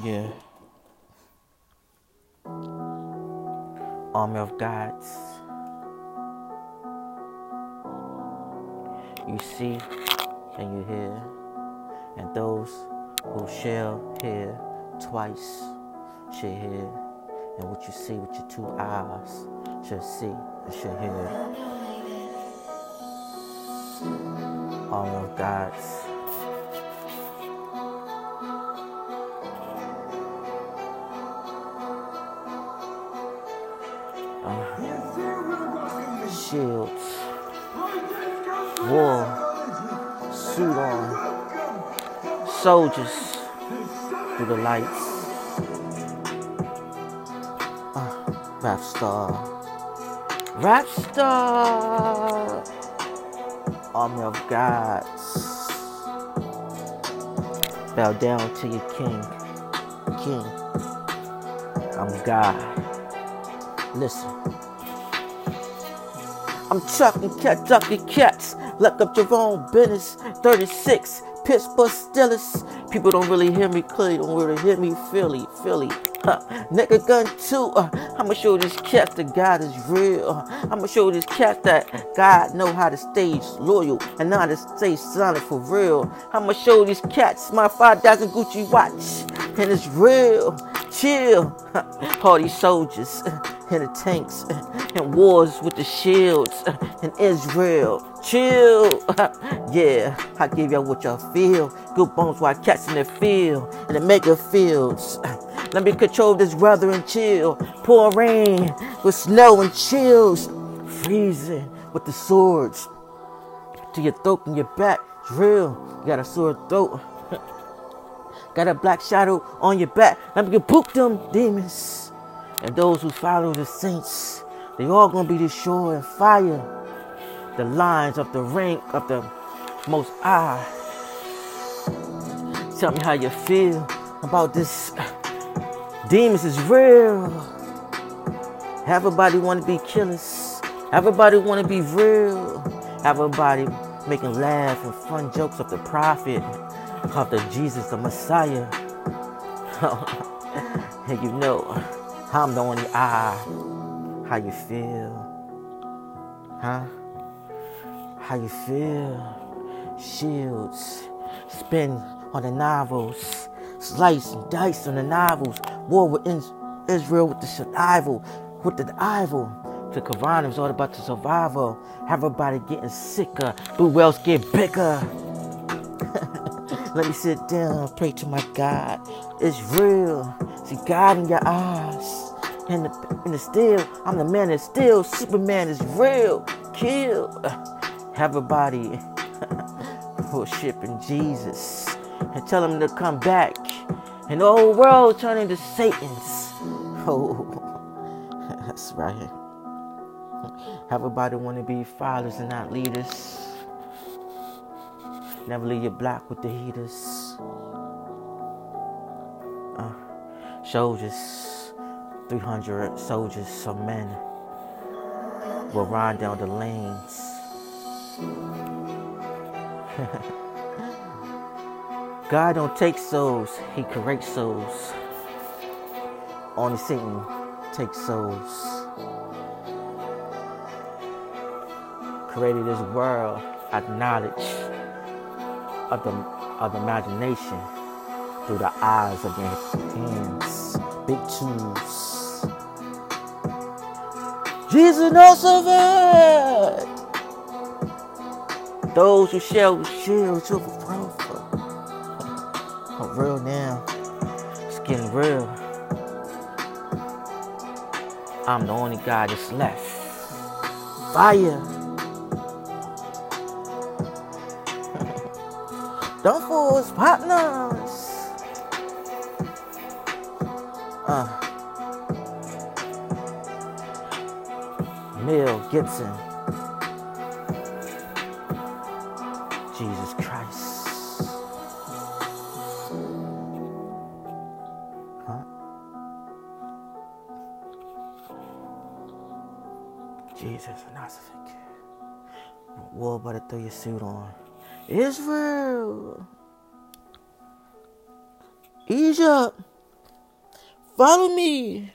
Yeah. Army of gods. You see and you hear, and those who shall hear twice shall hear, and what you see with your two eyes shall see and shall hear. Army of gods. War, suit on, soldiers through the lights. Uh, rap star, rap star, army of gods. Bow down to your king, king. I'm God. Listen. I'm chucking cat, ducking cats. Look up own business. 36, Pittsburgh Steelers. People don't really hear me clearly, don't really hear me Philly, Philly. Huh. Nigga gun too. Uh, I'ma show this cat that God is real. Uh, I'ma show this cat that God know how to stay loyal and how to stay solid for real. I'ma show these cats my 5,000 Gucci watch and it's real. Chill. All these soldiers and the tanks and wars with the shields in Israel. Chill. yeah, I give y'all what y'all feel. Good bones while catching the field, in the mega fields. Let me control this weather and chill. Pour rain with snow and chills. Freezing with the swords to your throat and your back. Drill. You got a sore throat. got a black shadow on your back. Let me get book them demons. And those who follow the saints, they all gonna be destroyed in fire. The lines of the rank of the most high. Tell me how you feel about this. Demons is real. Everybody wanna be killers. Everybody wanna be real. Everybody making laugh and fun jokes of the prophet, of the Jesus, the Messiah. and you know, I'm the only I. How you feel? Huh? How you feel? Shields spin on the novels, slice and dice on the novels. War with Israel with the survival, with the evil. The Quran is all about the survival. Everybody getting sicker, blue whales get bigger. Let me sit down, pray to my God. It's real. See God in your eyes. And the, in the steel, I'm the man that's still. Superman is real. Kill. Have a Everybody worshiping Jesus and tell him to come back. And the whole world turn into Satan's. Oh, that's right. Everybody want to be fathers and not leaders. Never leave your block with the heaters. Uh, soldiers, 300 soldiers, some men will ride down the lanes. God don't take souls, He creates souls. Only Satan takes souls. Created this world of knowledge, of the, of the imagination, through the eyes of your hands. Big tools. Jesus knows survive. Those who shall shield to the for Oh, real now. It's getting real. I'm the only guy that's left. Fire. Don't fool us, partners. Uh. Mel Gibson. Jesus Christ. Huh? Jesus Nazareth. War better throw your suit on. Israel, Egypt, follow me.